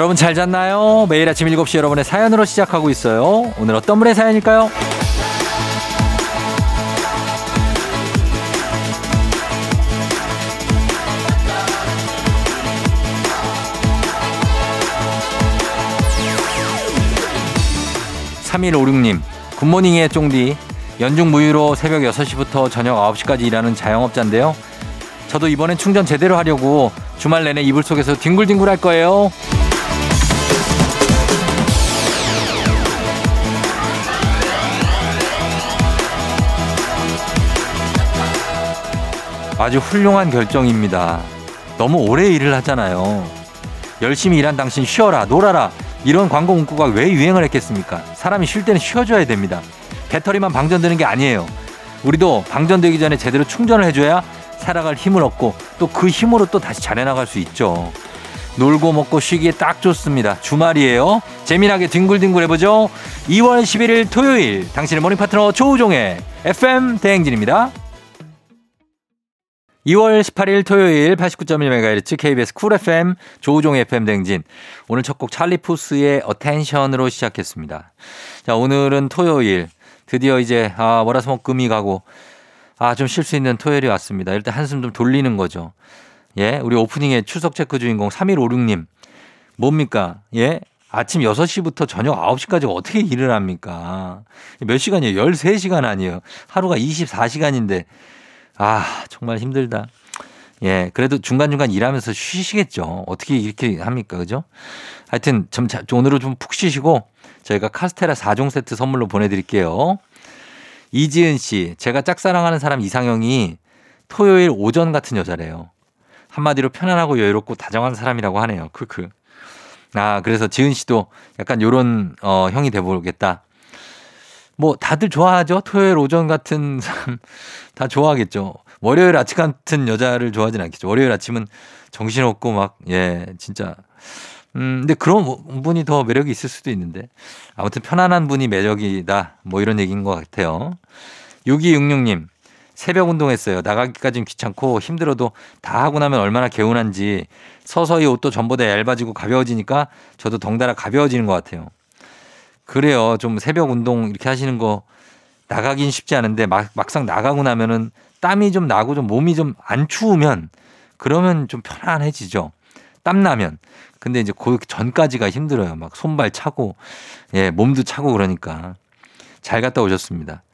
여러분 잘 잤나요? 매일 아침 7시 여러분의 사연으로 시작하고 있어요. 오늘 어떤 분의 사연일까요? 3156님, 굿모닝의 쫑디. 연중 무휴로 새벽 6시부터 저녁 9시까지 일하는 자영업자인데요. 저도 이번엔 충전 제대로 하려고 주말 내내 이불 속에서 뒹굴뒹굴 할 거예요. 아주 훌륭한 결정입니다. 너무 오래 일을 하잖아요. 열심히 일한 당신 쉬어라, 놀아라. 이런 광고 문구가 왜 유행을 했겠습니까? 사람이 쉴 때는 쉬어줘야 됩니다. 배터리만 방전되는 게 아니에요. 우리도 방전되기 전에 제대로 충전을 해줘야 살아갈 힘을 얻고 또 그 힘으로 또 다시 잘해나갈 수 있죠. 놀고 먹고 쉬기에 딱 좋습니다. 주말이에요. 재미나게 뒹굴뒹굴 해보죠. 2월 11일 토요일 당신의 morning 파트너 조우종의 FM 대행진입니다. 2월 18일 토요일 89.1MHz KBS Cool FM 조우종 FM 대행진. 오늘 첫 곡 찰리 푸스의 Attention으로 시작했습니다. 자, 오늘은 토요일. 드디어 이제 아, 월화수목금이 가고 아, 좀 쉴 수 있는 토요일이 왔습니다. 일단 한숨 좀 돌리는 거죠. 예, 우리 오프닝의 추석 체크 주인공 3156님. 뭡니까? 예? 아침 6시부터 저녁 9시까지 어떻게 일을 합니까? 몇 시간이에요? 13시간 아니에요. 하루가 24시간인데 아, 정말 힘들다. 예, 그래도 중간중간 일하면서 쉬시겠죠. 어떻게 이렇게 합니까? 그죠? 하여튼, 좀, 오늘은 좀 푹 쉬시고 저희가 카스테라 4종 세트 선물로 보내드릴게요. 이지은 씨, 제가 짝사랑하는 사람 이상형이 토요일 오전 같은 여자래요. 한마디로 편안하고 여유롭고 다정한 사람이라고 하네요. 크크. 아, 그래서 지은 씨도 약간 요런, 어, 형이 돼보겠다. 뭐 다들 좋아하죠. 토요일 오전 같은 사람 다 좋아하겠죠. 월요일 아침 같은 여자를 좋아하진 않겠죠. 월요일 아침은 정신없고 막, 예, 진짜. 음, 근데 그런 분이 더 매력이 있을 수도 있는데. 아무튼 편안한 분이 매력이다. 뭐 이런 얘기인 것 같아요. 6266님, 새벽 운동했어요. 나가기까진 귀찮고 힘들어도 다 하고 나면 얼마나 개운한지 서서히 옷도 전보다 얇아지고 가벼워지니까 저도 덩달아 가벼워지는 것 같아요. 그래요. 좀 새벽 운동 이렇게 하시는 거 나가긴 쉽지 않은데 막, 막상 나가고 나면은 땀이 좀 나고 좀 몸이 좀 안 추우면 그러면 좀 편안해지죠. 땀 나면. 근데 이제 그 전까지가 힘들어요. 막 손발 차고 예, 몸도 차고 그러니까. 잘 갔다 오셨습니다.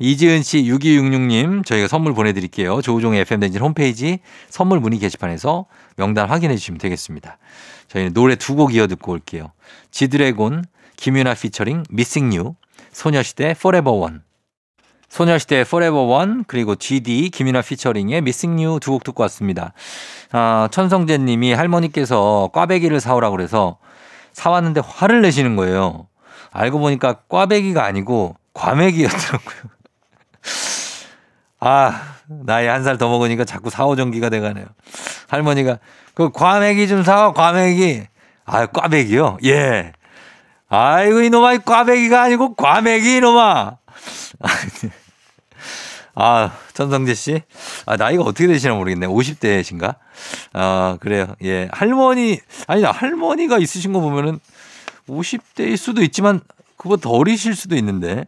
이지은 씨 6266님 저희가 선물 보내드릴게요. 조우종의 FM댕진 홈페이지 선물 문의 게시판에서 명단 확인해 주시면 되겠습니다. 저희는 노래 두 곡 이어 듣고 올게요. 지드래곤 김윤아 피처링 미싱 유 소녀시대 Forever 1 소녀시대 Forever 1 그리고 GD 김윤아 featuring의 Missing You 두 곡 듣고 왔습니다. 아, 천성재 님이 할머니께서 꽈배기를 사오라고 그래서 사왔는데 화를 내시는 거예요. 알고 보니까 꽈배기가 아니고 과메기였더라고요. 아, 나이 한 살 더 먹으니까 자꾸 사오정기가 돼가네요. 할머니가 그 과메기 좀 사와, 과메기. 아, 꽈배기요? 예. 아이고 이놈아 꽈배기가 아니고 과메기 이놈아. 아 천성재 씨, 아 나이가 어떻게 되시나 모르겠네. 50대신가? 아 그래요. 예 할머니 아니 할머니가 있으신 거 보면은 50대일 수도 있지만 그거더 어리실 수도 있는데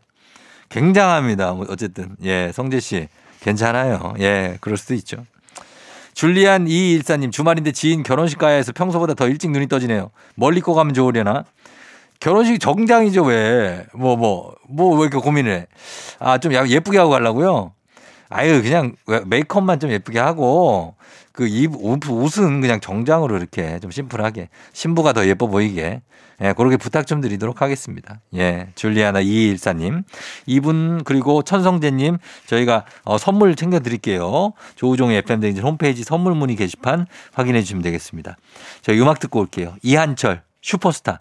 굉장합니다. 뭐 어쨌든 예 성재 씨 괜찮아요. 예 그럴 수도 있죠. 줄리안 이일사님 주말인데 지인 결혼식 가야 해서 평소보다 더 일찍 눈이 떠지네요. 멀리 거 가면 좋으려나? 결혼식 정장이죠, 왜. 뭐, 뭐, 뭐, 왜 이렇게 고민을 해. 아, 좀 예쁘게 하고 가려고요? 아유, 그냥 메이크업만 좀 예쁘게 하고, 그 입, 옷은 그냥 정장으로 이렇게 좀 심플하게, 신부가 더 예뻐 보이게, 예, 그렇게 부탁 좀 드리도록 하겠습니다. 예, 줄리아나 2214님. 이분, 그리고 천성재님, 저희가 어, 선물 챙겨 드릴게요. 조우종의 FM대행진 홈페이지 선물 문의 게시판 확인해 주시면 되겠습니다. 저희 음악 듣고 올게요. 이한철, 슈퍼스타.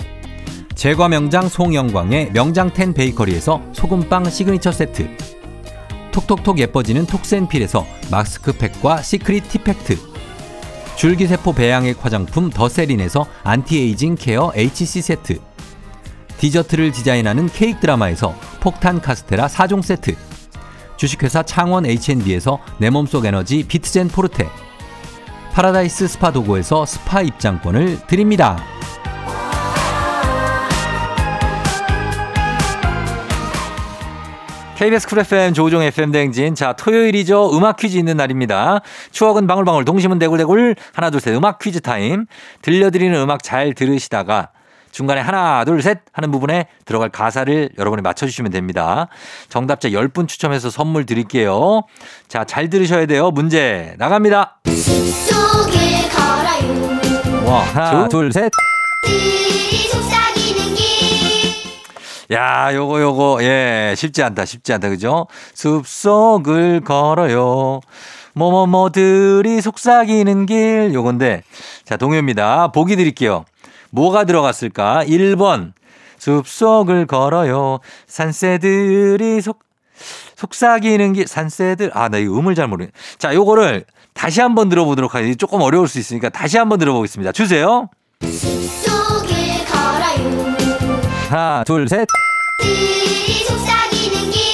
제과 명장 송영광의 명장텐 베이커리에서 소금빵 시그니처 세트. 톡톡톡 예뻐지는 톡센필에서 마스크팩과 시크릿 티팩트. 줄기세포 배양액 화장품 더세린에서 anti-aging care HC 세트. 디저트를 디자인하는 케이크 드라마에서 폭탄 카스테라 4종 세트. 주식회사 창원 H&D에서 내 몸속 에너지 비트젠 포르테. 파라다이스 스파 도고에서 스파 입장권을 드립니다. KBS Cool FM 조우종 FM 대행진. 자, 토요일이죠. 음악 퀴즈 있는 날입니다. 추억은 방울방울, 동심은 대굴대굴. 하나, 둘, 셋. 음악 퀴즈 타임. 들려드리는 음악 잘 들으시다가 중간에 하나, 둘, 셋 하는 부분에 들어갈 가사를 여러분이 맞춰주시면 됩니다. 정답자 10분 추첨해서 선물 드릴게요. 자, 잘 들으셔야 돼요. 문제 나갑니다. 와, 하나, 둘, 셋. 야, 요거, 요거, 예, 쉽지 않다, 쉽지 않다, 그죠? 숲속을 걸어요. 뭐뭐뭐들이 속삭이는 길, 요건데. 자, 동요입니다. 보기 드릴게요. 뭐가 들어갔을까? 1번. 숲속을 걸어요. 산새들이 속, 속삭이는 길, 산새들. 아, 나 이 음을 잘 모르겠네. 자, 요거를 다시 한번 들어보도록 하겠습니다. 조금 어려울 수 있으니까 다시 한번 들어보겠습니다. 주세요. 하나, 둘, 셋. 들이 속삭이는 길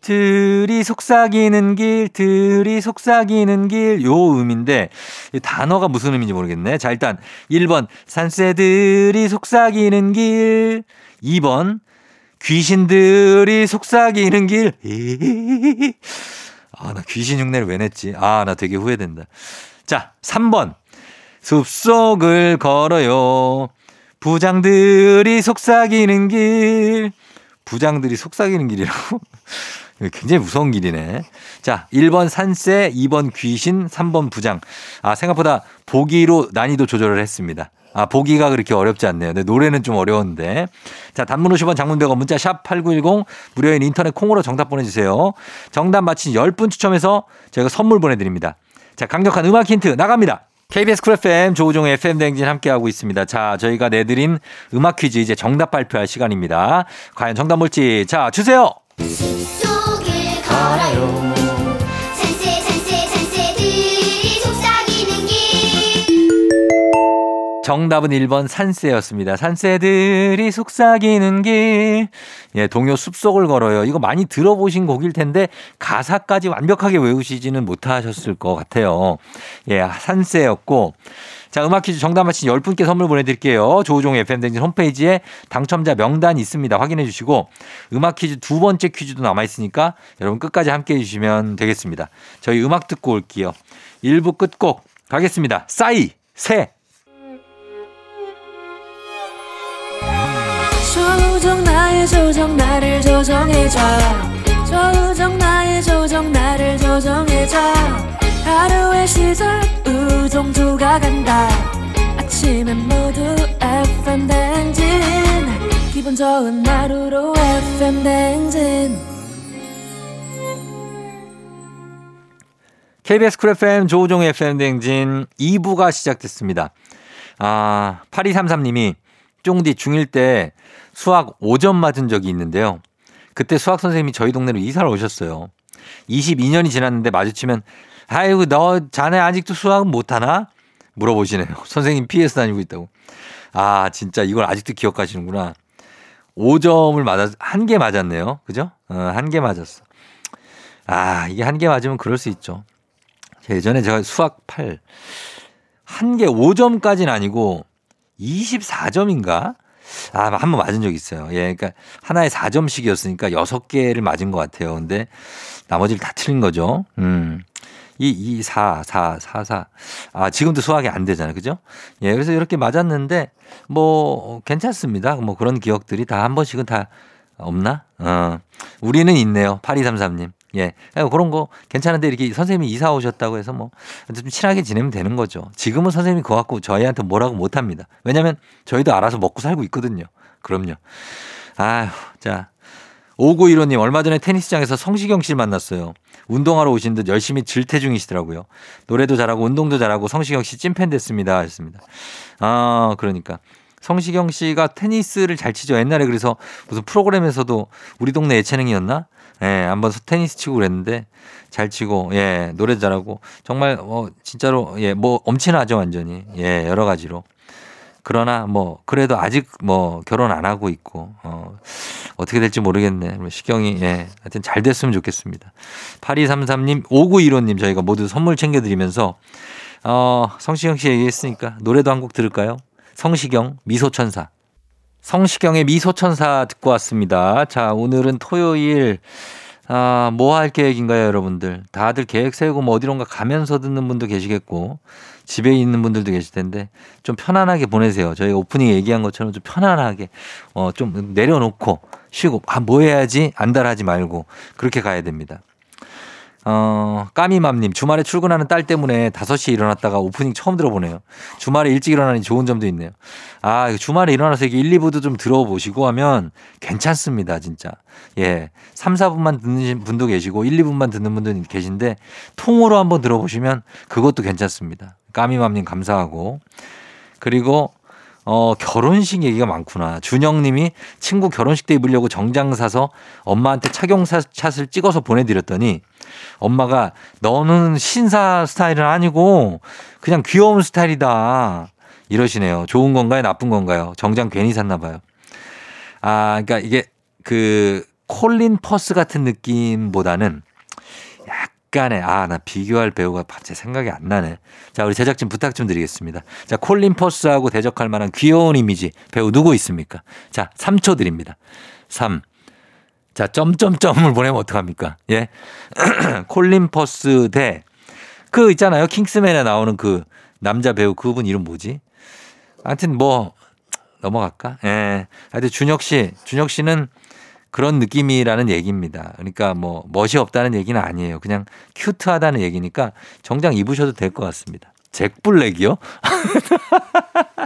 들이 속삭이는 길, 들이 속삭이는 길, 요 음인데, 이 단어가 무슨 의미인지 모르겠네. 자, 일단, 1번, 산새들이 속삭이는 길. 2번, 귀신들이 속삭이는 길. 아, 나 귀신 흉내를 왜 냈지? 아, 나 되게 후회된다. 자, 3번, 숲속을 걸어요. 부장들이 속삭이는 길. 부장들이 속삭이는 길이라고? 굉장히 무서운 길이네. 자, 1번 산새, 2번 귀신, 3번 부장. 아, 생각보다 보기로 난이도 조절을 했습니다. 아, 보기가 그렇게 어렵지 않네요. 근데 노래는 좀 어려운데. 자, 단문 50원 장문 100원 문자 샵 8910 무료인 인터넷 콩으로 정답 보내주세요. 정답 맞힌 10분 추첨해서 저희가 선물 보내드립니다. 자, 강력한 음악 힌트 나갑니다. KBS 쿨 FM 조우종의 FM 대행진 함께하고 있습니다. 자, 저희가 내드린 음악 퀴즈 이제 정답 발표할 시간입니다. 과연 정답 뭘지. 자, 주세요. 걸어요 정답은 1번 산새였습니다. 산새들이 속삭이는 길. 예, 동요 숲속을 걸어요. 이거 많이 들어보신 곡일 텐데 가사까지 완벽하게 외우시지는 못하셨을 것 같아요. 예, 산새였고. 자, 음악 퀴즈 정답 맞힌 10분께 선물 보내드릴게요. 조우종 FM댕진 홈페이지에 당첨자 명단 있습니다. 확인해 주시고 음악 퀴즈 두 번째 퀴즈도 남아있으니까 여러분 끝까지 함께 해주시면 되겠습니다. 저희 음악 듣고 올게요. 1부 끝곡 가겠습니다. 싸이, 새. 조정 나의 조정 나를 조정해줘. 조정 나의 조정 나를 조정해줘. 하루의 시절 우정조가 간다. 아침엔 모두 FM 댕진. 기분 좋은 하루로 FM 댕진. KBS 쿨 FM 조우종의 FM 대행진 2부가 시작됐습니다. 아, 8233님이 쫑디 중1 때 수학 5점 맞은 적이 있는데요. 그때 수학 선생님이 저희 동네로 이사를 오셨어요. 22년이 지났는데 마주치면 아이고 너 자네 아직도 수학 못하나? 물어보시네요. 선생님 피해서 다니고 있다고. 아, 진짜 이걸 아직도 기억하시는구나. 5점을 맞았, 한 개 맞았네요. 그죠? 어, 한 개 맞았어. 아, 이게 한 개 맞으면 그럴 수 있죠. 예전에 제가 수학 8, 한 개 5점까지는 아니고 24점인가? 아, 한 번 맞은 적 있어요. 예, 그러니까 하나에 4점씩이었으니까 6개를 맞은 것 같아요. 근데 나머지를 다 틀린 거죠. 음. 2, 2, 4, 4, 4, 4. 아, 지금도 수학이 안 되잖아요. 그죠? 예, 그래서 이렇게 맞았는데 뭐 괜찮습니다. 뭐 그런 기억들이 다 한 번씩은 다 없나? 어. 우리는 있네요. 8233님. 예. 그런 거 괜찮은데 이렇게 선생님이 이사 오셨다고 해서 뭐 좀 친하게 지내면 되는 거죠. 지금은 선생님이 그거 갖고 저희한테 뭐라고 못 합니다. 왜냐면 저희도 알아서 먹고 살고 있거든요. 그럼요. 아휴, 자. 5915님, 얼마 전에 테니스장에서 성시경 씨를 만났어요. 운동하러 오신 듯 열심히 질퇴 중이시더라고요. 노래도 잘하고 운동도 잘하고 성시경 씨 찐팬 됐습니다. 하셨습니다. 아, 그러니까. 성시경 씨가 테니스를 잘 치죠. 옛날에 그래서 무슨 프로그램에서도 우리 동네 예체능이었나? 예, 한번 테니스 치고 그랬는데 잘 치고, 예, 노래 잘하고 정말 어, 진짜로 예, 뭐 엄친하죠, 완전히. 예, 여러 가지로. 그러나 뭐 그래도 아직 뭐 결혼 안 하고 있고 어 어떻게 될지 모르겠네. 뭐 시경이 예. 하여튼 잘 됐으면 좋겠습니다. 8233님, 5915님 저희가 모두 선물 챙겨 드리면서 어 성시경 씨 얘기했으니까 노래도 한 곡 들을까요? 성시경 미소천사. 성시경의 미소천사 듣고 왔습니다. 자, 오늘은 토요일 아, 뭐 할 계획인가요, 여러분들? 다들 계획 세우고 뭐 어디론가 가면서 듣는 분도 계시겠고, 집에 있는 분들도 계실 텐데, 좀 편안하게 보내세요. 저희 오프닝에 얘기한 것처럼 좀 편안하게, 어, 좀 내려놓고, 쉬고, 아, 뭐 해야지? 안달하지 말고, 그렇게 가야 됩니다. 어, 까미맘님, 주말에 출근하는 딸 때문에 5시에 일어났다가 오프닝 처음 들어보네요. 주말에 일찍 일어나니 좋은 점도 있네요. 아, 주말에 일어나서 이게 1, 2부도 좀 들어보시고 하면 괜찮습니다, 진짜. 예. 3, 4분만 듣는 분도 계시고 1, 2분만 듣는 분도 계신데 통으로 한번 들어보시면 그것도 괜찮습니다. 까미맘님 감사하고. 그리고 어, 결혼식 얘기가 많구나. 준영 님이 친구 결혼식 때 입으려고 정장 사서 엄마한테 착용 샷을 찍어서 보내드렸더니 엄마가 너는 신사 스타일은 아니고 그냥 귀여운 스타일이다. 이러시네요. 좋은 건가요? 나쁜 건가요? 정장 괜히 샀나 봐요. 아, 그러니까 이게 그 콜린 퍼스 같은 느낌보다는 약간의 아, 나 비교할 배우가 갑자기 생각이 안 나네. 자, 우리 제작진 부탁 좀 드리겠습니다. 자, 콜린 퍼스하고 대적할 만한 귀여운 이미지 배우 누구 있습니까? 자, 3초 드립니다. 3. 자, 점점점을 보내면 어떡합니까? 예. 콜린 퍼스 대 그 있잖아요. 킹스맨에 나오는 그 남자 배우 그분 이름 뭐지? 하여튼 뭐 넘어갈까? 예. 하여튼 준혁 씨, 준혁 씨는 그런 느낌이라는 얘기입니다. 그러니까 뭐 멋이 없다는 얘기는 아니에요. 그냥 큐트하다는 얘기니까 정장 입으셔도 될 것 같습니다. 잭 블랙이요?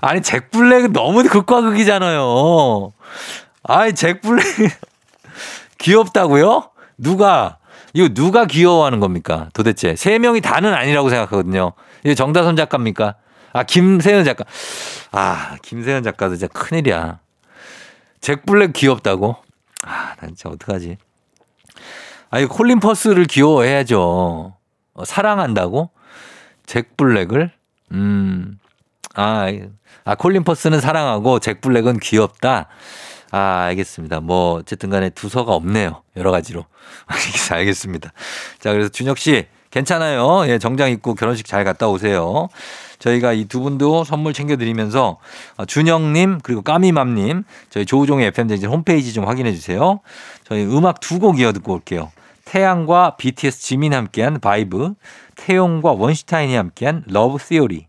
아니 잭 블랙은 너무 극과 극이잖아요. 아이 잭 블랙 귀엽다고요? 누가 이거 누가 귀여워하는 겁니까? 도대체 세 명이 다는 아니라고 생각하거든요. 이거 정다선 작가입니까? 아 김세현 작가. 아 김세현 작가도 진짜 큰일이야. 잭 블랙 귀엽다고? 아, 난 진짜 어떡하지? 아니, 콜린 퍼스를 귀여워해야죠. 어, 사랑한다고? 잭 블랙을? 음, 아, 아, 콜린 퍼스는 사랑하고 잭 블랙은 귀엽다? 아, 알겠습니다. 뭐, 어쨌든 간에 두서가 없네요. 여러 가지로. 알겠습니다. 자, 그래서 준혁 씨, 괜찮아요. 예, 정장 입고 결혼식 잘 갔다 오세요. 저희가 이 두 분도 선물 챙겨드리면서 어, 준영님 그리고 까미맘님 저희 조우종의 FM대진 홈페이지 좀 확인해 주세요. 저희 음악 두 곡 이어 듣고 올게요. 태양과 BTS 지민 함께한 Vibe, 태용과 원슈타인이 함께한 Love Theory.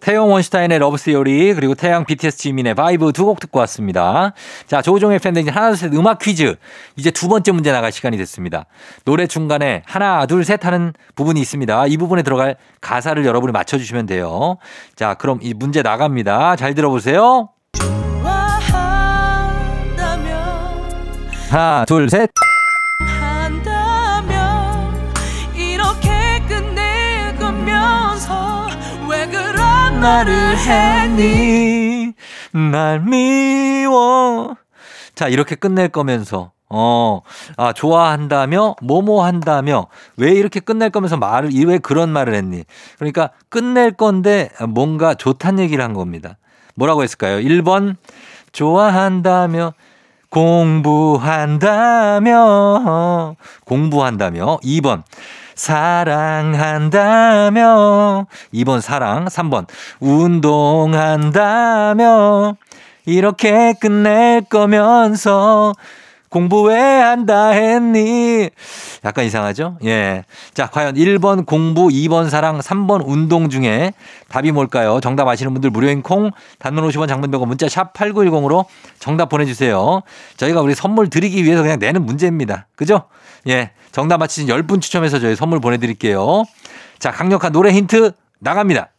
태용 원슈타인의 Love Theory 그리고 태양 BTS 지민의 Vibe 두 곡 듣고 왔습니다. 자 조우종의 팬데진 하나 둘 셋 음악 퀴즈 이제 두 번째 문제 나갈 시간이 됐습니다. 노래 중간에 하나 둘 셋 하는 부분이 있습니다. 이 부분에 들어갈 가사를 여러분이 맞춰주시면 돼요. 자 그럼 이 문제 나갑니다. 잘 들어보세요. 하나 둘 셋. 말을 했니 날 미워 자 이렇게 끝낼 거면서 어, 아, 좋아한다며, 뭐뭐 한다며, 왜 이렇게 끝낼 거면서 말을, 이- 왜 그런 말을 했니? 그러니까 끝낼 건데 뭔가 좋다는 얘기를 한 겁니다. 뭐라고 했을까요? 1번, 좋아한다며, 공부한다며, 공부한다며. 2번, 사랑한다며. 2번, 사랑. 3번, 운동한다며. 이렇게 끝낼 거면서 공부 왜 한다 했니? 약간 이상하죠? 예. 자, 과연 1번 공부, 2번 사랑, 3번 운동 중에 답이 뭘까요? 정답 아시는 분들 무료인 콩, 단문 50원 장문 100원 문자 샵 8910으로 정답 보내주세요. 저희가 우리 선물 드리기 위해서 그냥 내는 문제입니다. 그죠? 예. 정답 맞히신 10분 추첨해서 저희 선물 보내드릴게요. 자, 강력한 노래 힌트 나갑니다.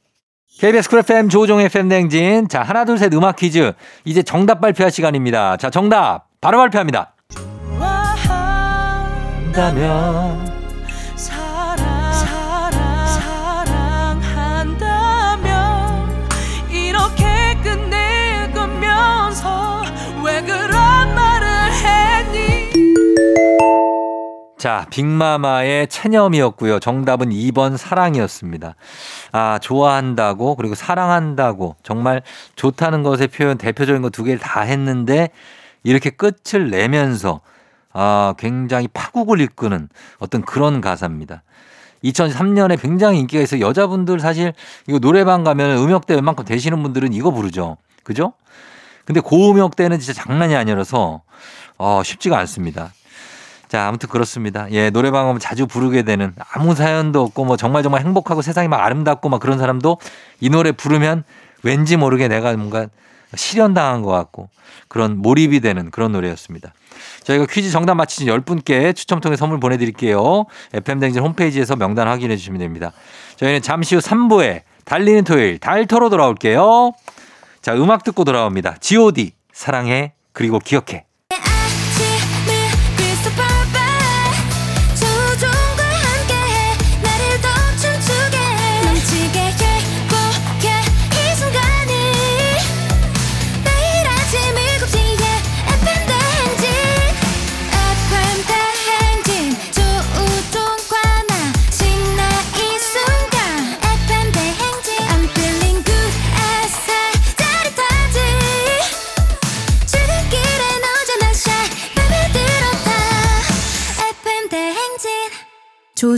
KBS Cool FM 조우종 FM 대행진. 자, 하나, 둘, 셋 음악 퀴즈. 이제 정답 발표할 시간입니다. 자, 정답 바로 발표합니다. 한다면 자, 빅마마의 체념이었고요. 정답은 2번 사랑이었습니다. 아, 좋아한다고 그리고 사랑한다고 정말 좋다는 것의 표현 대표적인 거 두 개를 다 했는데 이렇게 끝을 내면서 아, 굉장히 파국을 이끄는 어떤 그런 가사입니다. 2003년에 굉장히 인기가 있어 여자분들 사실 이거 노래방 가면 음역대 웬만큼 되시는 분들은 이거 부르죠. 그죠? 근데 고음역대는 진짜 장난이 아니라서 어, 쉽지가 않습니다. 자, 아무튼 그렇습니다. 예, 노래방 오면 자주 부르게 되는 아무 사연도 없고 뭐 정말 정말 행복하고 세상이 막 아름답고 막 그런 사람도 이 노래 부르면 왠지 모르게 내가 뭔가 실현당한 것 같고 그런 몰입이 되는 그런 노래였습니다. 저희가 퀴즈 정답 맞히신 10분께 추첨 통해 선물 보내드릴게요. FM댕진 홈페이지에서 명단 확인해 주시면 됩니다. 저희는 잠시 후 3부에 달리는 토요일 달터로 돌아올게요. 자, 음악 듣고 돌아옵니다. GOD 사랑해 그리고 기억해.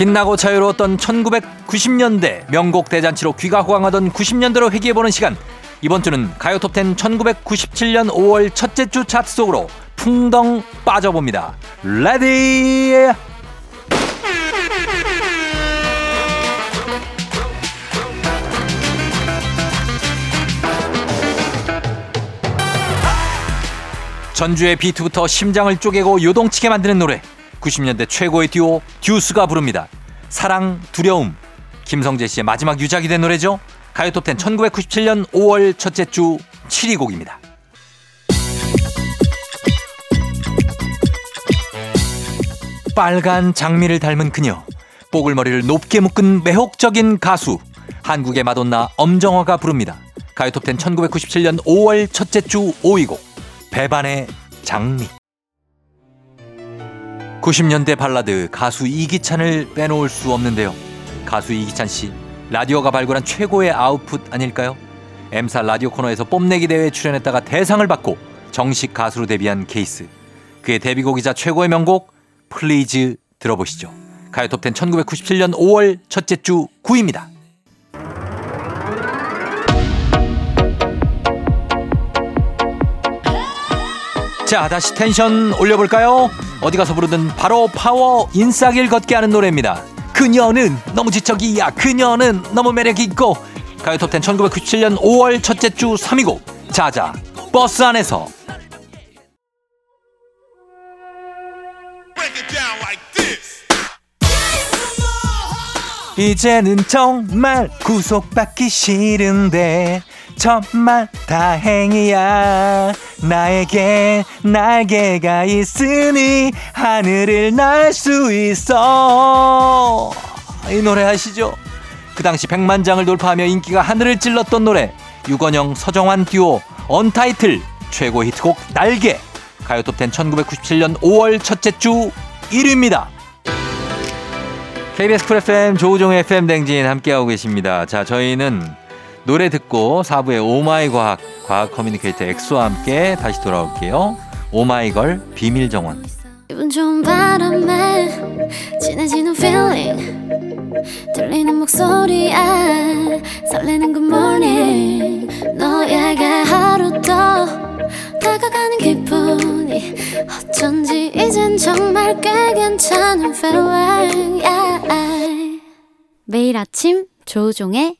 빛나고 자유로웠던 1990년대 명곡 대잔치로 귀가 호강하던 90년대로 회귀해보는 시간. 이번 주는 가요톱10 1997년 5월 첫째 주 차트 속으로 풍덩 빠져봅니다. Ready! 전주의 비트부터 심장을 쪼개고 요동치게 만드는 노래 90년대 최고의 듀오 듀스가 부릅니다. 사랑 두려움. 김성재 씨의 마지막 유작이 된 노래죠. 가요톱10 1997년 5월 첫째 주 7위 곡입니다. 빨간 장미를 닮은 그녀 뽀글머리를 높게 묶은 매혹적인 가수 한국의 마돈나 엄정화가 부릅니다. 가요톱10 1997년 5월 첫째 주 5위 곡 배반의 장미 90년대 발라드 가수 이기찬을 빼놓을 수 없는데요. 가수 이기찬 씨 라디오가 발굴한 최고의 아웃풋 아닐까요? M사 라디오 코너에서 뽐내기 대회에 출연했다가 대상을 받고 정식 가수로 데뷔한 케이스. 그의 데뷔곡이자 최고의 명곡 Please 들어보시죠. 가요톱10 1997년 5월 첫째 주 9위입니다. 자, 다시 텐션 올려볼까요? 어디 가서 부르든 바로 파워 인싸길 걷게 하는 노래입니다. 그녀는 너무 지적이야. 그녀는 너무 매력 있고. 가요톱10 1997년 5월 첫째 주 3위곡. 자자, 버스 안에서. 이제는 정말 구속받기 싫은데 정말 다행이야 나에게 날개가 있으니 하늘을 날 수 있어 이 노래 아시죠? 그 당시 100만 장을 돌파하며 인기가 하늘을 찔렀던 노래 유건형 서정환 듀오 언타이틀 최고 히트곡 날개 가요톱10 1997년 5월 첫째 주 1위입니다. KBS 쿨 FM 조우종의 FM 대행진 함께하고 계십니다. 자, 저희는 노래 듣고 4부의 Oh my 과학, 과학 communicator 엑소와 함께 다시 돌아올게요. 오마이걸 비밀 정원. 기분 좋은 바람에 진해지는 feeling 들리는 목소리에 설레는 good morning 너에게 하루 더 다가가는 기분이 어쩐지 이젠 정말 꽤 괜찮은 feeling yeah. 매일 아침 조우종의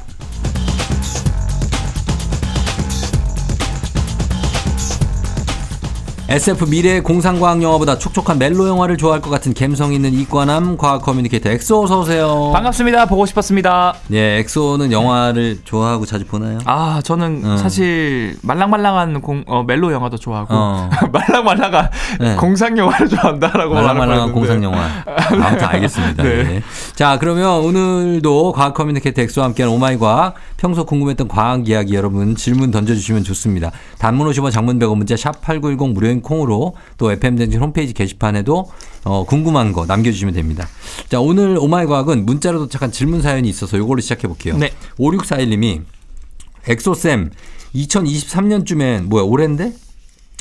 SF 미래 공상과학 영화보다 촉촉한 멜로 영화를 좋아할 것 같은 감성 있는 이과남 과학 커뮤니케이터 엑소 어서 오세요. 반갑습니다. 보고 싶었습니다. 예, 엑소는 영화를 좋아하고 자주 보나요? 아, 저는 어. 사실 말랑말랑한 공, 어, 멜로 영화도 좋아하고 어. 말랑말랑한 네. 공상 영화를 좋아한다라고 말랑말랑한 공상. 영화. 아무튼 알겠습니다. 네. 예. 자, 그러면 오늘도 과학 communicator 엑소와 함께하는 Oh my 과학. 평소 궁금했던 과학 이야기 여러분 질문 던져주시면 좋습니다. 단문 50원 장문 100원 문자 샵 8910 무료인 콩으로 또 FM대행진 홈페이지 게시판에도 어, 궁금한 거 남겨주시면 됩니다. 자, 오늘 Oh my 과학은 문자로 도착한 질문 사연이 있어서 이걸로 시작해 볼게요. 네. 5641님이 엑소쌤 2023년쯤엔 뭐야 올해인데?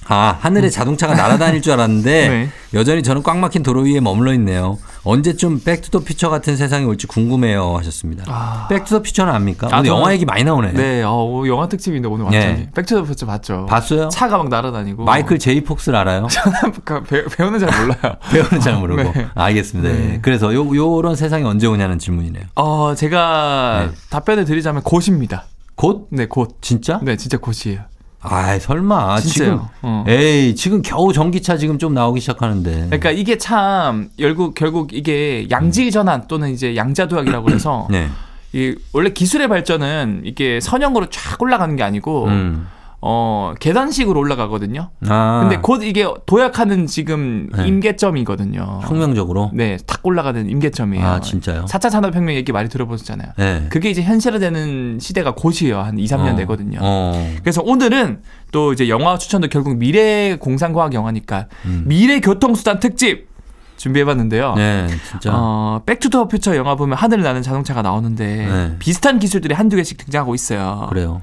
아 하늘에 자동차가 날아다닐 줄 알았는데 네. 여전히 저는 꽉 막힌 도로 위에 머물러 있네요. 언제쯤 백투더 퓨처 같은 세상이 올지 궁금해요 하셨습니다. 아. 백투더 퓨처는 압니까? 아, 오늘 저는- 영화 얘기 많이 나오네. 네, 어, 영화 특집인데 오늘 완전히 네. 백투더 퓨처 봤죠. 봤어요? 차가 막 날아다니고 마이클 제이 폭스를 알아요? 그 배, 배우는 잘 몰라요. 배우는 잘 모르고. 네. 알겠습니다. 네. 예. 그래서 요 요런 세상이 언제 오냐는 질문이네요. 어, 제가 네. 답변을 드리자면 곧입니다. 곧? 네, 곧. 진짜? 네, 진짜 곧이에요. 아 설마 지금 진짜요. 어. 에이 지금 겨우 전기차 지금 좀 나오기 시작하는데. 그러니까 이게 참 결국 결국 이게 양질 전환 또는 이제 양자도약이라고 그래서 네. 이 원래 기술의 발전은 이게 선형으로 쫙 올라가는 게 아니고 음. 어 계단식으로 올라가거든요. 아. 근데 곧 이게 도약하는 지금 네. 임계점이거든요. 혁명적으로. 네, 탁 올라가는 임계점이에요. 아 진짜요? 4차 산업혁명 얘기 많이 들어보셨잖아요. 네. 그게 이제 현실화되는 시대가 곧이에요. 한 2, 3년 어. 되거든요. 어. 그래서 오늘은 또 이제 영화 추천도 결국 미래 공상과학 영화니까 음. 미래 교통수단 특집 준비해봤는데요. 네, 진짜. 어, 백투더 퓨처 영화 보면 하늘을 나는 자동차가 나오는데 네. 비슷한 기술들이 한두 개씩 등장하고 있어요. 그래요.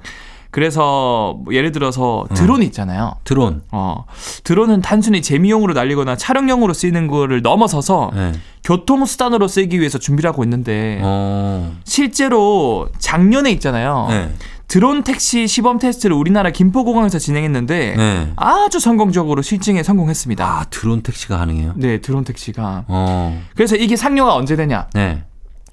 그래서 뭐 예를 들어서 드론 있잖아요. 드론. 어, 드론은 단순히 재미용으로 날리거나 촬영용으로 쓰이는 거를 넘어서서 네. 교통수단으로 쓰이기 위해서 준비를 하고 있는데 어. 실제로 작년에 있잖아요. 네. 드론 택시 시범 테스트를 우리나라 김포공항에서 진행했는데 네. 아주 성공적으로 실증에 성공했습니다. 아, 드론 택시가 가능해요? 네, 드론 택시가. 어. 그래서 이게 상용화 언제 되냐? 네.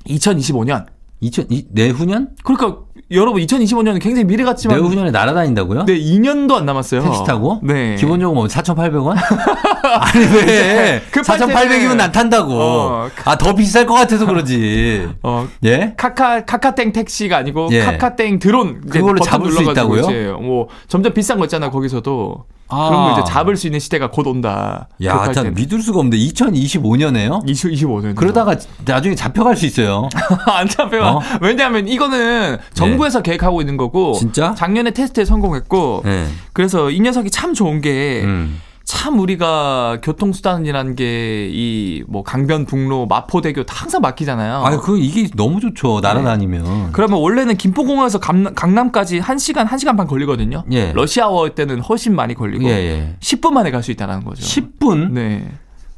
2025년. 2000, 이, 내후년? 그러니까 여러분 2025년은 굉장히 미래 같지만 내후년에 날아다닌다고요? 네, 2년도 안 남았어요. 택시 타고? 네. 기본요금 뭐 4,800원? 아니, 왜? 급할 4,800이면 때는- 난 탄다고. 어. 아, 더 비쌀 것 같아서 그러지. 어, 예? 카카 카카땡 택시가 아니고 예. 카카땡 드론 그걸로 잡을 수 있다고요? 뭐 점점 비싼 거 있잖아 거기서도 아. 그런 거 이제 잡을 수 있는 시대가 곧 온다. 야, 참. 믿을 수가 없는데 2025년에요? 25년. 그러다가 나중에 잡혀갈 수 있어요. 안 잡혀요. 어? 왜냐하면 이거는 정부에서 계획하고 있는 거고 진짜? 작년에 테스트에 성공했고 네. 그래서 이 녀석이 참 좋은 게 음. 참 우리가 교통수단이라는 게 이 뭐 강변북로 마포대교 다 항상 막히잖아요. 아니, 그, 이게 너무 좋죠. 날아다니면. 그러면 원래는 김포공항에서 감, 강남 까지 1시간, 1시간 반 걸리거든요. 예. 러시아워 때는 훨씬 많이 걸리고 예, 예. 10분 만에 갈 수 있다는 거죠. 10분? 네.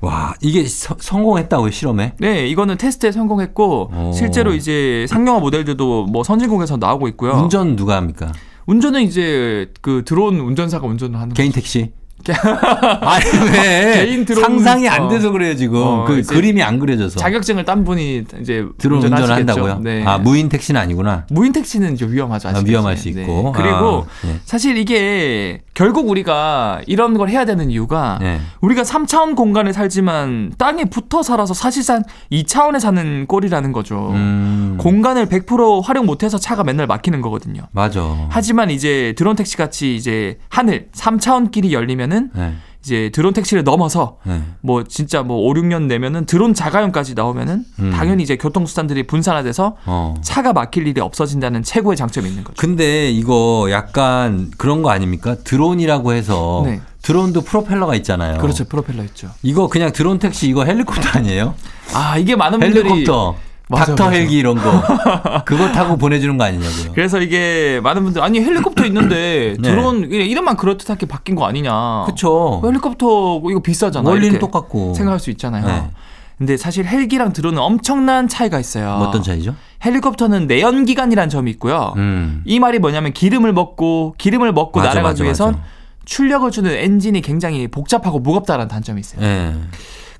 와, 이게 서- 성공했다고요, 실험에? 네, 이거는 테스트에 성공했고 오. 실제로 이제 상용화 모델들도 뭐 선진국에서 나오고 있고요. 운전 누가 합니까? 운전은 이제 그 드론 운전사가 운전을 하는 개인 거죠. 택시? 아니 왜 개인 드론- 상상이 안 어. 돼서 그래요 지금 어, 그 그림이 안 그려져서 자격증을 딴 분이 이제 드론 운전을 운전하시겠죠. 한다고요? 네. 아 무인 택시는 아니구나. 무인 택시는 이제 위험하죠. 아? 위험할 수 있고. 그리고 아, 예. 사실 이게 결국 우리가 이런 걸 해야 되는 이유가 네. 우리가 3차원 공간에 살지만 땅에 붙어 살아서 사실상 2차원에 사는 꼴이라는 거죠. 음, 공간을 100% 활용 못해서 차가 맨날 막히는 거거든요. 맞아. 하지만 이제 드론 택시 같이 이제 하늘 3차원 길이 열리면 은 네, 이제 드론 택시를 넘어서 네. 뭐 진짜 뭐 5, 6년 내면은 드론 자가용까지 나오면은 음. 당연히 이제 교통수단들이 분산화돼서 어. 차가 막힐 일이 없어진다는 최고의 장점이 있는 거죠. 근데 이거 약간 그런 거 아닙니까? 드론이라고 해서 네. 드론도 프로펠러가 있잖아요. 그렇죠. 프로펠러 있죠. 이거 그냥 드론 택시 이거 헬리콥터 아니에요? 아, 이게 많은 분들이 헬리콥터, 맞아, 닥터 맞아. 헬기 이런 거 그거 타고 보내주는 거 아니냐고요? 그래서 이게 많은 분들 아니 헬리콥터 있는데 네. 드론 이름만 그럴듯하게 바뀐 거 아니냐. 그쵸. 헬리콥터 이거 비싸잖아. 원리는 똑같고. 생각할 수 있잖아요. 네. 근데 사실 헬기랑 드론은 엄청난 차이가 있어요. 뭐 어떤 차이죠? 헬리콥터는 내연 기관이라는 점이 있고요. 음. 이 말이 뭐냐면 기름을 먹고 기름을 먹고 맞아, 날아가기 위해선. 출력을 주는 엔진이 굉장히 복잡하고 무겁다라는 단점이 있어요. 예.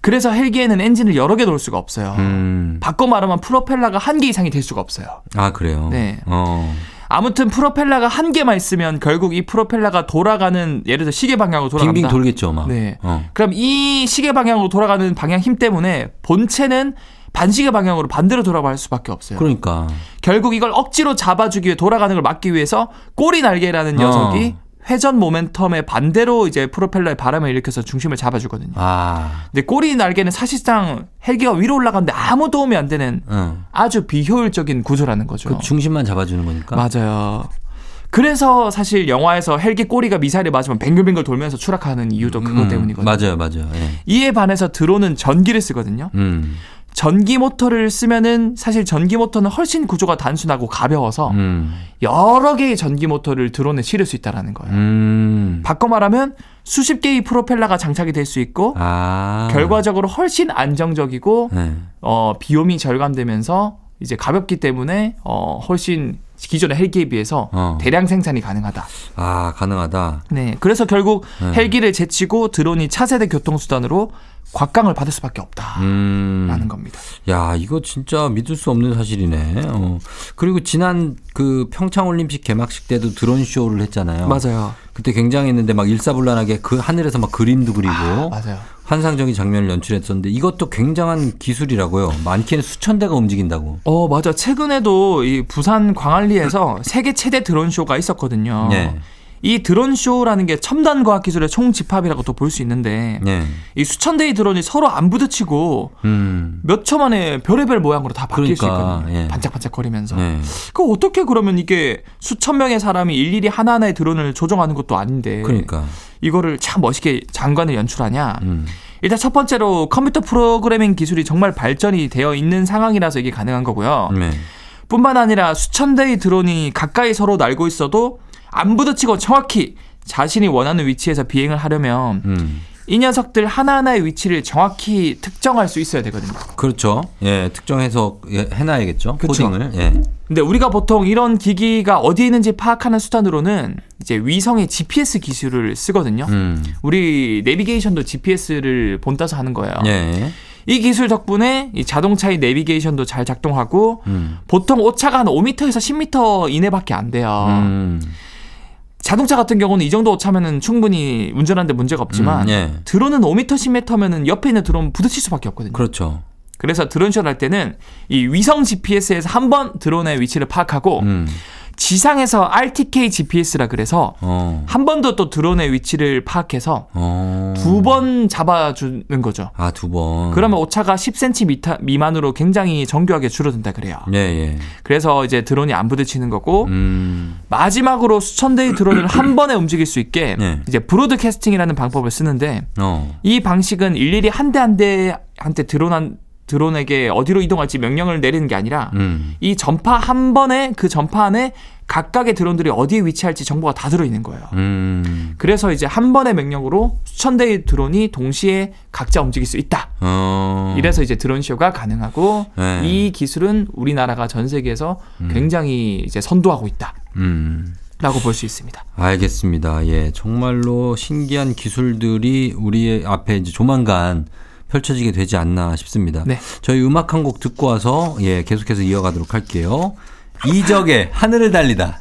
그래서 헬기에는 엔진을 여러 개 놓을 수가 없어요. 음. 바꿔 말하면 프로펠러가 한 개 이상이 될 수가 없어요. 아 그래요. 네. 어. 아무튼 프로펠러가 한 개만 있으면 결국 이 프로펠러가 돌아가는 예를 들어 시계 방향으로 돌아간다. 빙빙 돌겠죠, 막. 네. 어. 그럼 이 시계 방향으로 돌아가는 방향 힘 때문에 본체는 반시계 방향으로 반대로 돌아갈 수밖에 없어요. 그러니까. 결국 이걸 억지로 잡아주기 위해 돌아가는 걸 막기 위해서 꼬리 날개라는 어. 녀석이 회전 모멘텀의 반대로 이제 프로펠러에 바람을 일으켜서 중심을 잡아주거든요. 아. 근데 꼬리 날개는 사실상 헬기가 위로 올라가는데 아무 도움이 안 되는 응. 아주 비효율적인 구조라는 거죠. 그 중심만 잡아주는 거니까. 맞아요. 그래서 사실 영화에서 헬기 꼬리가 미사일에 맞으면 뱅글뱅글 돌면서 추락하는 이유도 그것 음, 때문이거든요. 맞아요, 맞아요. 예. 이에 반해서 드론은 전기를 쓰거든요. 음. 전기 모터를 쓰면은 사실 전기 모터는 훨씬 구조가 단순하고 가벼워서 음. 여러 개의 전기 모터를 드론에 실을 수 있다라는 거예요. 음. 바꿔 말하면 수십 개의 프로펠러가 장착이 될 수 있고 아. 결과적으로 훨씬 안정적이고 네. 어, 비용이 절감되면서 이제 가볍기 때문에 어, 훨씬 기존의 헬기에 비해서 어. 대량 생산이 가능하다. 아, 가능하다. 네, 그래서 결국 네. 헬기를 제치고 드론이 차세대 교통수단으로 곽강을 받을 수밖에 없다라는 음. 겁니다. 야, 이거 진짜 믿을 수 없는 사실이네. 어. 그리고 지난 그 평창 올림픽 개막식 때도 드론 쇼를 했잖아요. 맞아요. 그때 굉장했는데 막 일사불란하게 그 하늘에서 막 그림도 그리고 맞아요. 환상적인 장면을 연출했었는데 이것도 굉장한 기술이라고요. 많게는 수천 대가 움직인다고. 어, 맞아. 최근에도 이 부산 광안리에서 세계 최대 드론 쇼가 있었거든요. 네. 이 드론 쇼라는 게 첨단 과학 기술의 총집합이라고도 볼수 있는데 네. 이 수천 대의 드론이 서로 안 부딪히고 음. 몇초 만에 별의별 모양으로 다 바뀔 수 그러니까, 있거든요. 예. 반짝반짝거리면서. 네. 그 어떻게 그러면 이게 수천 명의 사람이 일일이 하나하나의 드론을 조종하는 것도 아닌데 그러니까. 이거를 참 멋있게 장관을 연출하냐? 음. 일단 첫 번째로 컴퓨터 프로그래밍 기술이 정말 발전이 되어 있는 상황이라서 이게 가능한 거고요. 네. 뿐만 아니라 수천 대의 드론이 가까이 서로 날고 있어도 안 부딪히고 정확히 자신이 원하는 위치에서 비행을 하려면 음. 이 녀석들 하나하나의 위치를 정확히 특정할 수 있어야 되거든요. 그렇죠. 예, 특정해서 예, 해놔야겠죠. 그쵸. 코딩을. 예. 근데 우리가 보통 이런 기기가 어디에 있는지 파악하는 수단으로는 이제 위성의 GPS 기술을 쓰거든요. 음. 우리 내비게이션도 GPS를 본따서 하는 거예요. 예. 이 기술 덕분에 이 자동차의 내비게이션도 잘 작동하고 음. 보통 오차가 한 5m에서 10m 이내밖에 안 돼요. 음. 자동차 같은 경우는 이 정도 오차면은 충분히 운전하는데 문제가 없지만 음, 예. 드론은 5m, 10m면은 옆에 있는 드론 부딪힐 수밖에 없거든요. 그렇죠. 그래서 드론쇼를 할 때는 이 위성 GPS에서 한 번 드론의 위치를 파악하고 음. 지상에서 RTK GPS라 그래서 어. 한 번 더 또 드론의 위치를 파악해서 어. 두번 잡아주는 거죠. 아, 두 번. 그러면 오차가 10cm 미만으로 굉장히 정교하게 줄어든다 그래요. 예, 예. 그래서 이제 드론이 안 부딪히는 거고 음. 마지막으로 수천 대의 드론을 한 번에 움직일 수 있게 네. 이제 브로드캐스팅이라는 방법을 쓰는데 어. 이 방식은 일일이 한 대 한대 한테 드론 한 드론에게 어디로 이동할지 명령을 내리는 게 아니라 음. 이 전파 한 번에 그 전파 안에 각각의 드론들이 어디에 위치할지 정보가 다 들어 있는 거예요. 음. 그래서 이제 한 번의 명령으로 수천 대의 드론이 동시에 각자 움직일 수 있다. 어. 이래서 이제 드론 쇼가 가능하고 네. 이 기술은 우리나라가 전 세계에서 굉장히 이제 선도하고 있다. 음. 라고 볼 수 있습니다. 알겠습니다. 예, 정말로 신기한 기술들이 우리 앞에 이제 조만간 펼쳐지게 되지 않나 싶습니다. 네. 저희 음악 한 곡 듣고 와서 예, 계속해서 이어가도록 할게요. 이적의 하늘을 달리다.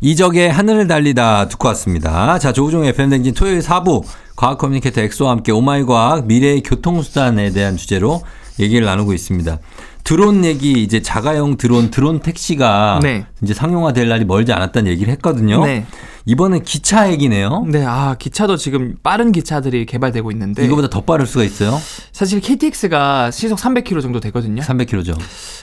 이적의 하늘을 달리다 듣고 왔습니다. 자, 조우종 FM 대행진 토요일 4부 과학 communicator 엑소와 함께 Oh my 과학 미래의 교통수단에 대한 주제로 얘기를 나누고 있습니다. 드론 얘기 이제 자가용 드론 드론 택시가 네. 이제 상용화될 날이 멀지 않았다는 얘기를 했거든요. 네. 이번엔 기차 얘기네요. 네, 아, 기차도 지금 빠른 기차들이 개발되고 있는데. 이거보다 더 빠를 수가 있어요. 사실 KTX가 시속 300km 정도 되거든요. 300km죠.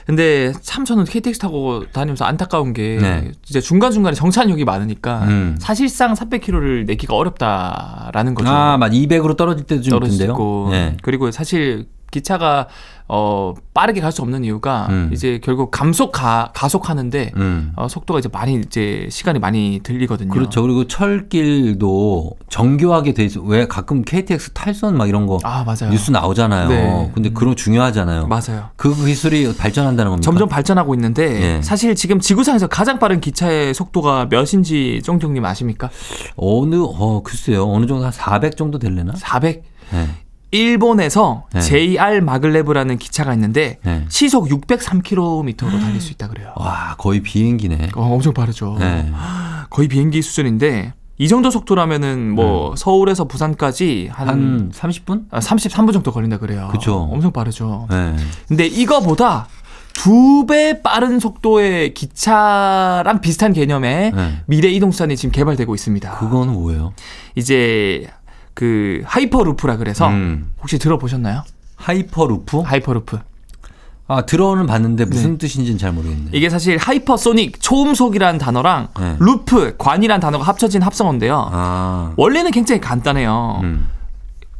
근데 참 저는 KTX 타고 다니면서 안타까운 게 네. 이제 중간 중간에 정차역이 많으니까 음. 사실상 300km를 내기가 어렵다라는 거죠. 아, 맞 200으로 떨어질 때도 좀 있던데요. 떨어지고 네. 그리고 사실 기차가 어 빠르게 갈 수 없는 이유가 음. 이제 결국 감속 가, 가속하는데 음. 어, 속도가 이제 많이 이제 시간이 많이 들리거든요. 그렇죠. 그리고 철길도 정교하게 돼 있어. 왜 가끔 KTX 탈선 막 이런 거 아 맞아요. 뉴스 나오잖아요. 네. 근데 그런 거 중요하잖아요. 맞아요. 그 기술이 발전한다는 겁니까? 점점 발전하고 있는데 예. 사실 지금 지구상에서 가장 빠른 기차의 속도가 몇인지 쫑쫑님 아십니까? 어느 어 글쎄요. 어느 정도 한 400 정도 될래나? 400. 네. 일본에서 네. JR 마글레브라는 기차가 있는데 네. 시속 603km로 달릴 수 있다 그래요. 와, 거의 비행기네. 어, 엄청 빠르죠. 네. 거의 비행기 수준인데 이 정도 속도라면은 뭐 서울에서 부산까지 한, 음. 한 30분? 아, 33분 정도 걸린다 그래요. 그쵸. 엄청 빠르죠. 네. 근데 이거보다 두 배 빠른 속도의 기차랑 비슷한 개념의 네. 미래 이동수단이 지금 개발되고 있습니다. 그거는 뭐예요? 이제 그 hyperloop이라 그래서 음. 혹시 들어보셨나요? Hyperloop? Hyperloop. 아, 들어는 봤는데 무슨 뜻인지는 잘 모르겠네. 이게 사실 hypersonic 초음속이라는 단어랑 네. loop 관이라는 단어가 합쳐진 합성어인데요. 아. 원래는 굉장히 간단해요. 음.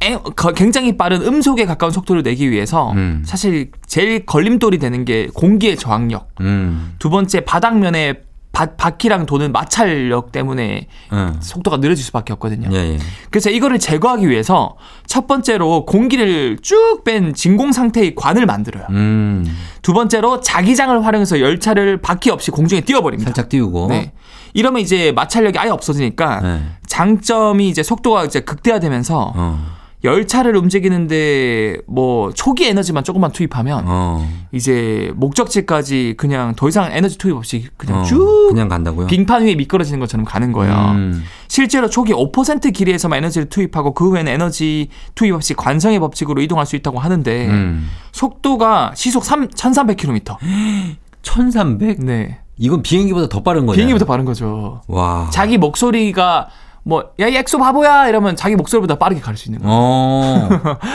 에- 거- 굉장히 빠른 음속에 가까운 속도를 내기 위해서 음. 사실 제일 걸림돌이 되는 게 공기의 저항력. 음. 두 번째 바닥면에 바, 바퀴랑 도는 마찰력 때문에 음. 속도가 느려질 수밖에 없거든요. 예, 예. 그래서 이거를 제거하기 위해서 첫 번째로 공기를 쭉 뺀 진공 상태의 관을 만들어요. 음. 두 번째로 자기장을 활용해서 열차를 바퀴 없이 공중에 띄워버립니다. 살짝 띄우고. 네. 이러면 이제 마찰력이 아예 없어지니까 네. 장점이 이제 속도가 이제 극대화되면서 어. 열차를 움직이는데 뭐 초기 에너지만 조금만 투입하면 어. 이제 목적지까지 그냥 더 이상 에너지 투입 없이 그냥 어. 쭉 그냥 간다고요? 빙판 위에 미끄러지는 것처럼 가는 거예요. 음. 실제로 초기 5% 길이에서만 에너지를 투입하고 그 후에는 에너지 투입 없이 관성의 법칙으로 이동할 수 있다고 하는데 음. 속도가 시속 3, 1300km. 1300? 네. 이건 비행기보다 더 빠른 거냐? 비행기보다 빠른 거죠. 와. 자기 목소리가 뭐, 야, 이 엑소 바보야! 이러면 자기 목소리보다 빠르게 갈 수 있는 거예요. 어.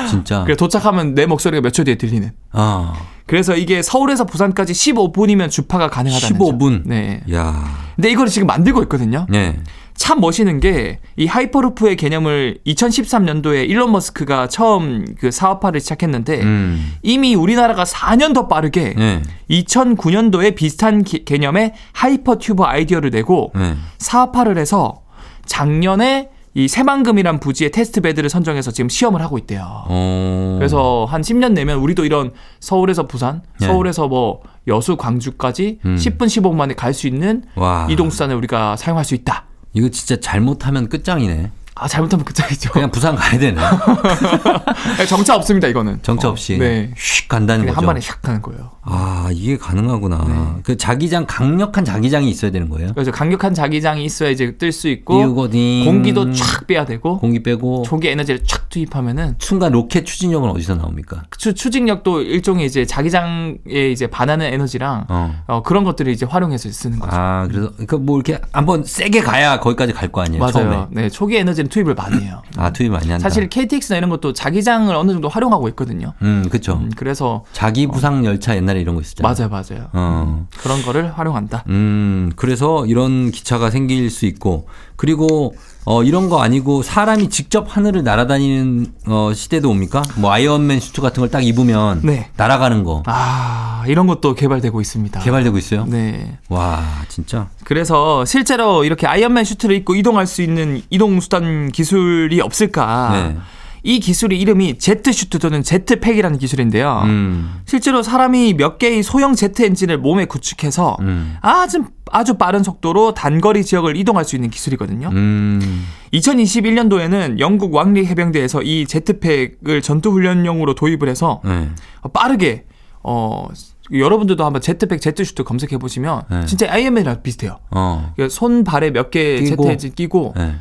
진짜. 그래서 도착하면 내 목소리가 몇 초 뒤에 들리는. 아. 그래서 이게 서울에서 부산까지 15분이면 주파가 가능하다는 15분? 점. 네. 야. 근데 이걸 지금 만들고 있거든요. 네. 참 멋있는 게 이 hyperloop의 개념을 2013년도에 일론 머스크가 처음 그 사업화를 시작했는데 음. 이미 우리나라가 4년 더 빠르게 네. 2009년도에 비슷한 기- 개념의 hypertube 아이디어를 내고 네. 사업화를 해서 작년에 이 새만금이란 부지의 test bed를 선정해서 지금 시험을 하고 있대요. 어. 그래서 한 10년 내면 우리도 이런 서울에서 부산, 네. 서울에서 뭐 여수, 광주까지 음. 10분 15분 만에 갈 수 있는 와. 이동수단을 우리가 사용할 수 있다. 이거 진짜 잘못하면 끝장이네. 아 잘못하면 끝장이죠. 그냥 부산 가야 되네. 네, 정차 없습니다 이거는. 정차 어, 없이. 네. 휙 간다는 거죠. 한 번에 샥 가는 거예요. 아, 이게 가능하구나. 네. 그 자기장, 강력한 자기장이 있어야 되는 거예요? 그래서 강력한 자기장이 있어야 이제 뜰 수 있고. 공기도 쫙 빼야 되고 공기 빼고. 초기 에너지를 쫙 투입하면은 순간 로켓 추진력은 어디서 나옵니까? 추, 추진력도 일종의 이제 자기장에 이제 반하는 에너지랑 어. 어, 그런 것들을 이제 활용해서 쓰는 거죠. 아, 그래서 그뭐 이렇게 한번 세게 가야 거기까지 갈 거 아니에요, 맞아요. 처음에. 네, 초기 에너지는 투입을 많이 해요. 아, 투입 많이 한다. 사실 KTX나 이런 것도 자기장을 어느 정도 활용하고 있거든요. 음, 그쵸. 음, 그래서 자기 부상 열차 옛날에 이런 거 있었잖아요. 맞아요, 맞아요. 어. 그런 거를 활용한다. 음, 그래서 이런 기차가 생길 수 있고, 그리고, 어, 이런 거 아니고 사람이 직접 하늘을 날아다니는, 어, 시대도 옵니까? 뭐, 아이언맨 슈트 같은 걸 딱 입으면, 네. 날아가는 거. 아, 이런 것도 개발되고 있습니다. 개발되고 있어요? 네. 와, 진짜. 그래서 실제로 이렇게 아이언맨 슈트를 입고 이동할 수 있는 이동 수단 기술이 없을까? 네. 이 기술이 이름이 jet suit 또는 jet pack이라는 기술인데요. 음. 실제로 사람이 몇 개의 소형 제트 엔진을 몸에 부착해서 음. 아주 아주 빠른 속도로 단거리 지역을 이동할 수 있는 기술이거든요. 음. 2021년도에는 영국 왕립 해병대에서 이 jet pack을 전투 훈련용으로 도입을 해서 네. 빠르게 어 여러분들도 한번 jet pack jet suit 검색해 보시면 네. 진짜 아이언맨이랑 비슷해요. 어. 손 발에 몇개 끼고. 제트 엔진 끼고 네.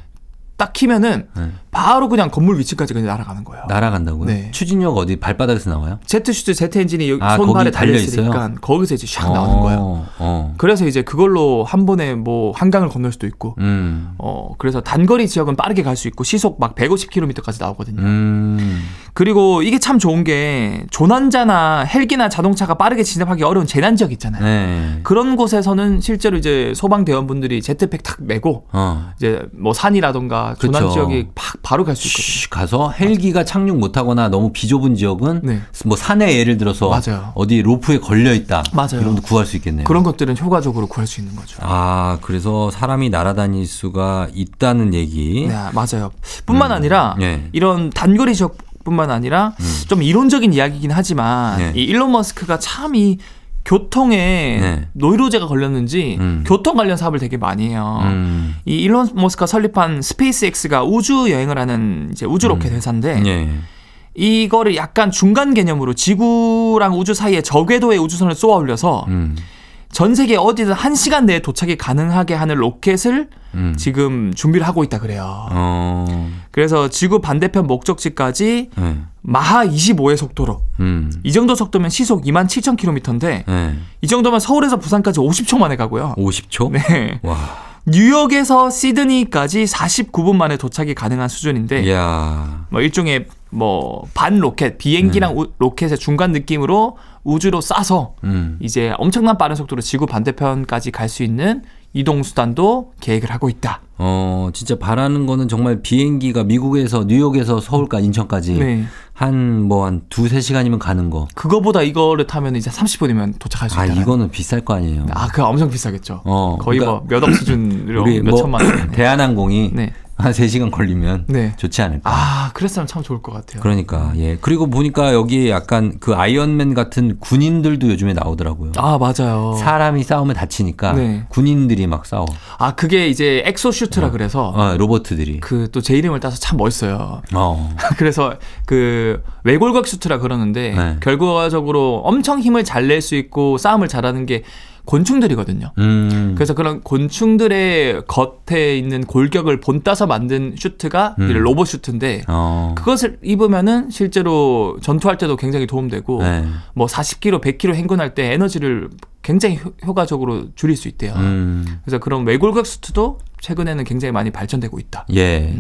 딱 키면은 네. 바로 그냥 건물 위치까지 그냥 날아가는 거예요. 날아간다고요? 네. 추진력 어디 발바닥에서 나와요? jet suit 제트 엔진이 여기 아, 손발에 달려 있으니까 거기서 이제 샥 나오는 거예요. 어, 어. 그래서 이제 그걸로 한 번에 뭐 한강을 건널 수도 있고 음. 어 그래서 단거리 지역은 빠르게 갈 수 있고 시속 막 150km까지 나오거든요. 음. 그리고 이게 참 좋은 게 조난자나 헬기나 자동차가 빠르게 진입하기 어려운 재난 지역 있잖아요. 네. 그런 곳에서는 실제로 이제 소방 대원분들이 jet pack 탁 메고 어. 이제 뭐 산이라던가 조난 그쵸. 지역에 팍 바로 갈 수 있거든요. 쉬, 가서 헬기가 착륙 못하거나 너무 비좁은 지역은 네. 뭐 산에 예를 들어서 맞아요. 어디 로프에 걸려 있다. 맞아요. 이런 거 구할 수 있겠네요. 그런 것들은 효과적으로 구할 수 있는 거죠. 아, 그래서 사람이 날아다닐 수가 있다는 얘기. 네, 맞아요. 뿐만 아니라 네. 이런 단거리 지역 뿐만 아니라 좀 이론적인 이야기긴 하지만 네. 이 일론 머스크가 참이 교통에 네. 노이로제가 걸렸는지 음. 교통 관련 사업을 되게 많이 해요. 음. 이 일론 머스크가 설립한 스페이스X가 우주 여행을 하는 이제 우주 로켓 회사인데 예. 이거를 약간 중간 개념으로 지구랑 우주 사이에 저궤도의 우주선을 쏘아 올려서 음. 전 세계 어디든 한 시간 내에 도착이 가능하게 하는 로켓을 음. 지금 준비를 하고 있다 그래요. 어. 그래서 지구 반대편 목적지까지 예. 마하 25의 속도로 음. 이 정도 속도면 시속 2만 7천 킬로미터인데 예. 이 정도면 서울에서 부산까지 50초 만에 가고요. 50초? 네. 와. 뉴욕에서 시드니까지 49분 만에 도착이 가능한 수준인데 이야. 뭐 일종의 뭐 반 로켓 비행기랑 네. 우- 로켓의 중간 느낌으로 우주로 쏴서 음. 이제 엄청난 빠른 속도로 지구 반대편까지 갈 수 있는 이동 수단도 계획을 하고 있다. 어, 진짜 바라는 거는 정말 비행기가 미국에서 뉴욕에서 서울까지 인천까지 네. 한뭐한 두세 시간이면 가는 거. 그거보다 이거를 타면 이제 30분이면 도착할 수 아, 있다. 이거는 비쌀 거 아니에요. 아, 그거 엄청 비싸겠죠. 어, 거의 그러니까 뭐몇억 수준으로 우리 몇뭐 천만 원. 대한항공이 네. 한 3시간 걸리면 네. 좋지 않을까. 아, 그랬으면 참 좋을 것 같아요. 그러니까 예. 그리고 보니까 여기 약간 그 아이언맨 같은 군인들도 요즘에 나오더라고요. 아, 맞아요. 사람이 싸우면 다치니까 네. 군인들이 막 싸워. 아, 그게 이제 exosuit라 그래서 어, 로봇들이. 그 또 제 이름을 따서 참 멋있어요. 어. 그래서 그 외골격 슈트라 그러는데 네. 결과적으로 엄청 힘을 잘 낼 수 있고 싸움을 잘하는 게 곤충들이거든요. 음. 그래서 그런 곤충들의 겉에 있는 골격을 본따서 만든 슈트가 음. 로봇 슈트인데 어. 그것을 입으면은 실제로 전투할 때도 굉장히 도움되고 네. 뭐 40km, 100km 행군할 때 에너지를 굉장히 효- 효과적으로 줄일 수 있대요. 음. 그래서 그런 외골격 슈트도 최근에는 굉장히 많이 발전되고 있다. 예.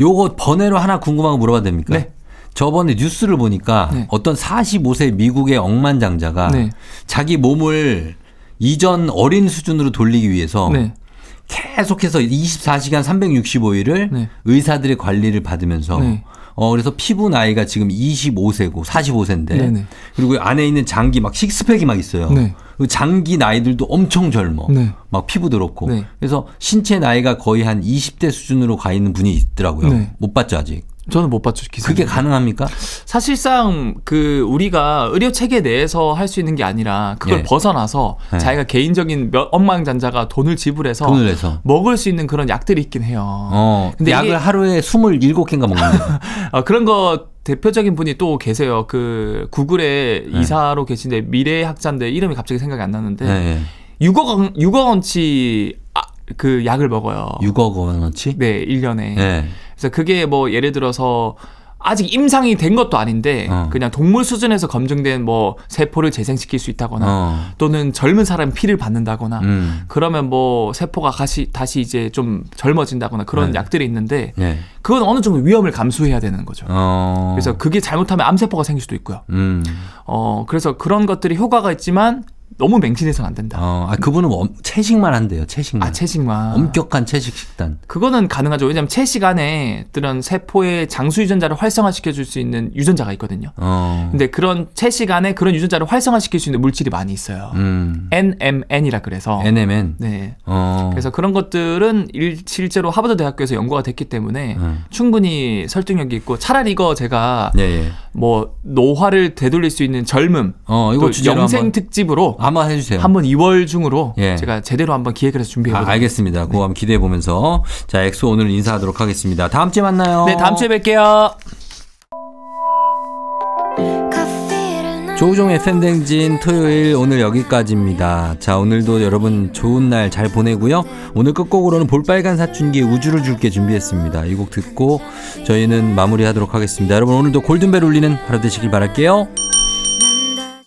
요거 번외로 하나 궁금한 거 물어봐도 됩니까? 네. 저번에 뉴스를 보니까 네. 어떤 45세 미국의 억만장자가 네. 자기 몸을 이전 어린 수준으로 돌리기 위해서 네. 계속해서 24시간 365일을 네. 의사들의 관리를 받으면서 네. 어 그래서 피부 나이가 지금 25세고 45세인데 네네. 그리고 안에 있는 장기 막 식스팩이 막 있어요. 네. 그 장기 나이들도 엄청 젊어. 네. 막 피부도 그렇고. 네. 그래서 신체 나이가 거의 한 20대 수준으로 가 있는 분이 있더라고요. 네. 못 봤죠 아직. 저는 못 봤죠 기사. 그게 가능합니까? 사실상 그 우리가 의료 체계 내에서 할 수 있는 게 아니라 그걸 예. 벗어나서 네. 자기가 개인적인 몇 억만장자가 돈을 지불해서 돈을 내서. 먹을 수 있는 그런 약들이 있긴 해요. 어. 근데 약을 하루에 27개인가 먹는다. 아, 그런 거 대표적인 분이 또 계세요. 그 구글에 네. 이사로 계신데 미래학자인데 이름이 갑자기 생각이 안 나는데 네. 6억 원, 6억 원치 아, 그 약을 먹어요. 6억 원어치? 네, 1년에. 네. 그래서 그게 뭐 예를 들어서 아직 임상이 된 것도 아닌데 어. 그냥 동물 수준에서 검증된 뭐 세포를 재생시킬 수 있다거나 어. 또는 젊은 사람 피를 받는다거나 음. 그러면 뭐 세포가 다시 다시 이제 좀 젊어진다거나 그런 네. 약들이 있는데 네. 그건 어느 정도 위험을 감수해야 되는 거죠. 어. 그래서 그게 잘못하면 암세포가 생길 수도 있고요. 음. 어 그래서 그런 것들이 효과가 있지만 너무 맹신해서는 안 된다. 어, 아, 그분은 엄- 채식만 한대요, 채식만. 아 채식만. 엄격한 채식 식단. 그거는 가능하죠. 왜냐하면 채식 안에 그런 세포의 장수 유전자를 활성화시켜 줄 수 있는 유전자가 있거든요. 어. 근데 그런 채식 안에 그런 유전자를 활성화시킬 수 있는 물질이 많이 있어요. 음. NMN이라 그래서. NMN. 네. 어. 그래서 그런 것들은 일- 실제로 하버드 대학교에서 연구가 됐기 때문에 음. 충분히 설득력이 있고 차라리 이거 제가 예, 예. 뭐 노화를 되돌릴 수 있는 젊음 어, 이거 또 영생 한번 특집으로 한번 해주세요. 한번 2월 중으로 예. 제가 제대로 한번 기획을 해서 준비해 아, 보도록 알겠습니다. 그거 한번 기대해 보면서 자 엑소 오늘 인사하도록 하겠습니다. 다음 주에 만나요. 네, 다음 주에 뵐게요. 커피를 조우종의 FM대행진 토요일 오늘 여기까지입니다. 자 오늘도 여러분 좋은 날 잘 보내고요. 오늘 끝곡으로는 볼빨간 사춘기의 우주를 줄게 준비했습니다. 이 곡 듣고 저희는 마무리하도록 하겠습니다. 여러분 오늘도 골든벨 울리는 하루 되시길 바랄게요.